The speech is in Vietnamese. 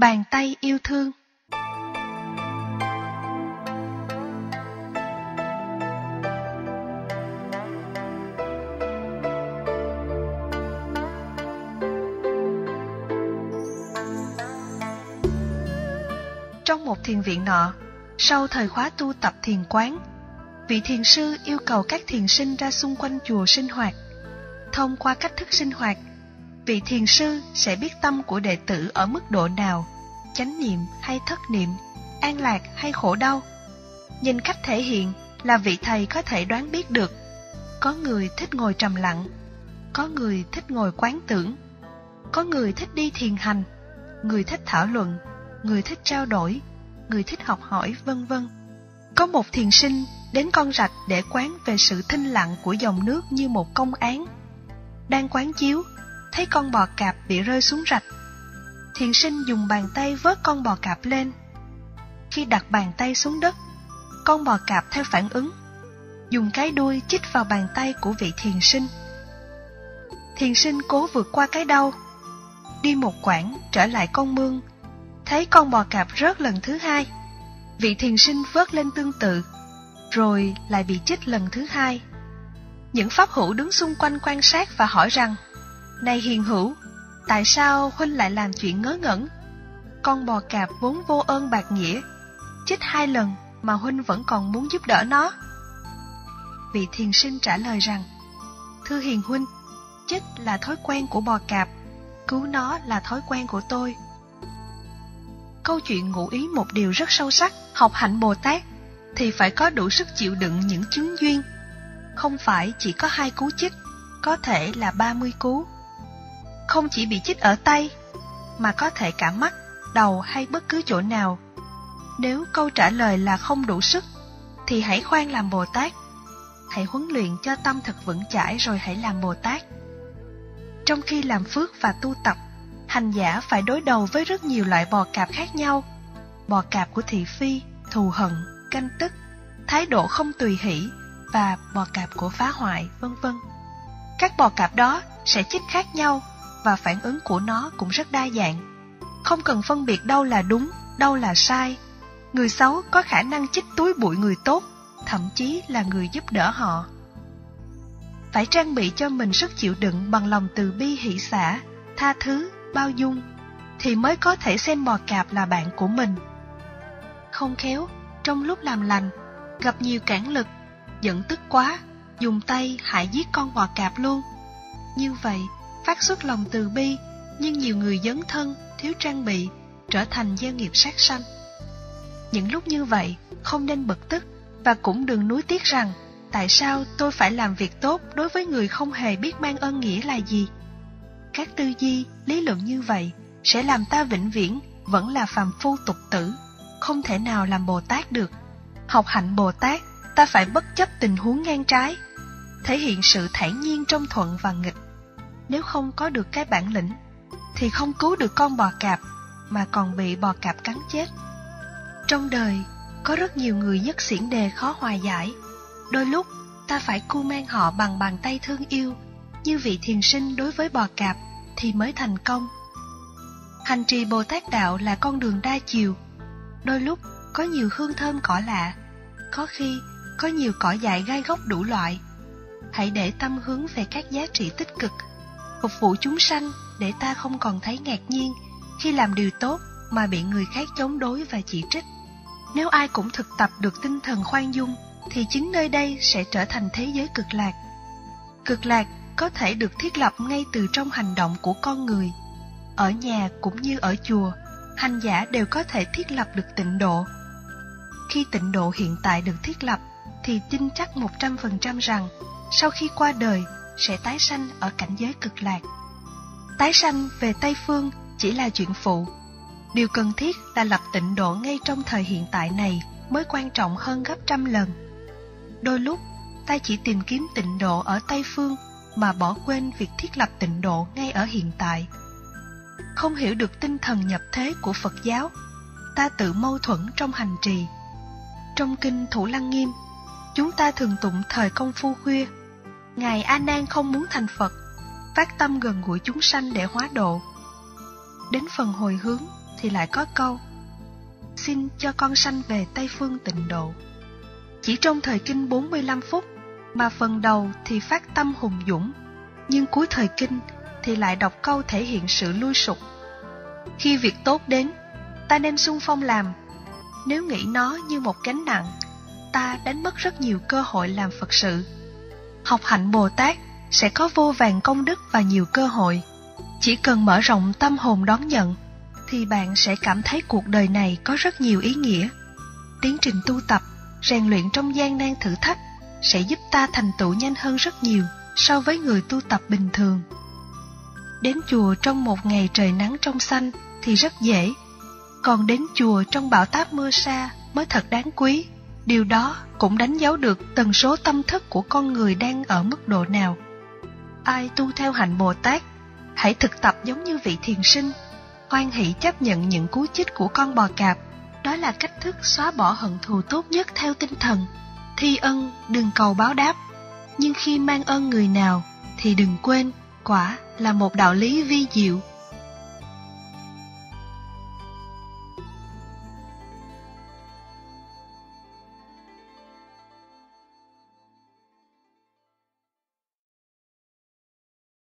Bàn tay yêu thương Trong một thiền viện nọ, sau thời khóa tu tập thiền quán, vị thiền sư yêu cầu các thiền sinh ra xung quanh chùa sinh hoạt. Thông qua cách thức sinh hoạt, vị thiền sư sẽ biết tâm của đệ tử ở mức độ nào, chánh niệm hay thất niệm, an lạc hay khổ đau. Nhìn cách thể hiện là vị thầy có thể đoán biết được. Có người thích ngồi trầm lặng, có người thích ngồi quán tưởng, có người thích đi thiền hành, người thích thảo luận, người thích trao đổi, người thích học hỏi, vân vân. Có một thiền sinh đến con rạch để quán về sự thinh lặng của dòng nước như một công án. Đang quán chiếu, thấy con bò cạp bị rơi xuống rạch. Thiền sinh dùng bàn tay vớt con bò cạp lên. Khi đặt bàn tay xuống đất, con bò cạp theo phản ứng, dùng cái đuôi chích vào bàn tay của vị thiền sinh. Thiền sinh cố vượt qua cái đau, đi một quãng trở lại con mương, thấy con bò cạp rớt lần thứ hai. Vị thiền sinh vớt lên tương tự, rồi lại bị chích lần thứ hai. Những pháp hữu đứng xung quanh quan sát và hỏi rằng, này hiền hữu, tại sao Huynh lại làm chuyện ngớ ngẩn? Con bò cạp vốn vô ơn bạc nghĩa, chích hai lần mà Huynh vẫn còn muốn giúp đỡ nó. Vị thiền sinh trả lời rằng, Thưa hiền Huynh, chích là thói quen của bò cạp, cứu nó là thói quen của tôi. Câu chuyện ngụ ý một điều rất sâu sắc, học hạnh Bồ Tát thì phải có đủ sức chịu đựng những chứng duyên. Không phải chỉ có hai cú chích, có thể là ba mươi cú. Không chỉ bị chích ở tay, mà có thể cả mắt, đầu hay bất cứ chỗ nào. Nếu câu trả lời là không đủ sức, thì hãy khoan làm Bồ Tát. Hãy huấn luyện cho tâm thật vững chãi rồi hãy làm Bồ Tát. Trong khi làm phước và tu tập, hành giả phải đối đầu với rất nhiều loại bò cạp khác nhau. Bò cạp của thị phi, thù hận, canh tức, thái độ không tùy hỷ và bò cạp của phá hoại, vân vân. Các bò cạp đó sẽ chích khác nhau và phản ứng của nó cũng rất đa dạng. Không cần phân biệt đâu là đúng, đâu là sai. Người xấu có khả năng chích túi bụi người tốt, thậm chí là người giúp đỡ họ. Phải trang bị cho mình sức chịu đựng bằng lòng từ bi hỷ xả, tha thứ, bao dung, thì mới có thể xem bò cạp là bạn của mình. Không khéo, trong lúc làm lành, gặp nhiều cản lực, giận tức quá, dùng tay hại giết con bò cạp luôn. Như vậy, phát xuất lòng từ bi, nhưng nhiều người dấn thân, thiếu trang bị, trở thành gieo nghiệp sát sanh. Những lúc như vậy, không nên bực tức, và cũng đừng nuối tiếc rằng, tại sao tôi phải làm việc tốt đối với người không hề biết mang ơn nghĩa là gì. Các tư duy, lý luận như vậy sẽ làm ta vĩnh viễn vẫn là phàm phu tục tử không thể nào làm Bồ Tát được. Học hạnh Bồ Tát, ta phải bất chấp tình huống ngang trái, thể hiện sự thản nhiên trong thuận và nghịch. Nếu không có được cái bản lĩnh, thì không cứu được con bò cạp, mà còn bị bò cạp cắn chết. Trong đời, có rất nhiều người nhất xiển đề khó hòa giải. Đôi lúc, ta phải cu mang họ bằng bàn tay thương yêu, như vị thiền sinh đối với bò cạp, thì mới thành công. Hành trì Bồ Tát Đạo là con đường đa chiều, Đôi lúc có nhiều hương thơm cỏ lạ, có khi có nhiều cỏ dại gai góc đủ loại. Hãy để tâm hướng về các giá trị tích cực, phục vụ chúng sanh để ta không còn thấy ngạc nhiên khi làm điều tốt mà bị người khác chống đối và chỉ trích. Nếu ai cũng thực tập được tinh thần khoan dung, thì chính nơi đây sẽ trở thành thế giới cực lạc. Cực lạc có thể được thiết lập ngay từ trong hành động của con người, ở nhà cũng như ở chùa hành giả đều có thể thiết lập được tịnh độ. Khi tịnh độ hiện tại được thiết lập, thì tin chắc 100% rằng sau khi qua đời sẽ tái sanh ở cảnh giới cực lạc. Tái sanh về Tây Phương chỉ là chuyện phụ. Điều cần thiết là lập tịnh độ ngay trong thời hiện tại này mới quan trọng hơn gấp trăm lần. Đôi lúc, ta chỉ tìm kiếm tịnh độ ở Tây Phương mà bỏ quên việc thiết lập tịnh độ ngay ở hiện tại không hiểu được tinh thần nhập thế của Phật giáo, ta tự mâu thuẫn trong hành trì. Trong kinh Thủ Lăng Nghiêm, chúng ta thường tụng thời công phu khuya. Ngài A Nan không muốn thành Phật, phát tâm gần gũi chúng sanh để hóa độ. đến phần hồi hướng thì lại có câu Xin cho con sanh về Tây Phương tịnh độ. Chỉ trong thời kinh 45 phút mà phần đầu thì phát tâm hùng dũng, nhưng cuối thời kinh thì lại đọc câu thể hiện sự lui sụp. Khi việc tốt đến, ta nên sung phong làm. Nếu nghĩ nó như một gánh nặng, ta đánh mất rất nhiều cơ hội làm Phật sự. Học hạnh Bồ Tát sẽ có vô vàng công đức và nhiều cơ hội. Chỉ cần mở rộng tâm hồn đón nhận, thì bạn sẽ cảm thấy cuộc đời này có rất nhiều ý nghĩa. Tiến trình tu tập, rèn luyện trong gian nan thử thách sẽ giúp ta thành tựu nhanh hơn rất nhiều so với người tu tập bình thường. Đến chùa trong một ngày trời nắng trong xanh thì rất dễ, còn đến chùa trong bão táp mưa sa mới thật đáng quý. Điều đó cũng đánh dấu được tần số tâm thức của con người đang ở mức độ nào. Ai tu theo hạnh Bồ Tát, hãy thực tập giống như vị thiền sinh, hoan hỷ chấp nhận những cú chích của con bò cạp. Đó là cách thức xóa bỏ hận thù tốt nhất theo tinh thần. Thi ân đừng cầu báo đáp, nhưng khi mang ơn người nào thì đừng quên quả là một đạo lý vi diệu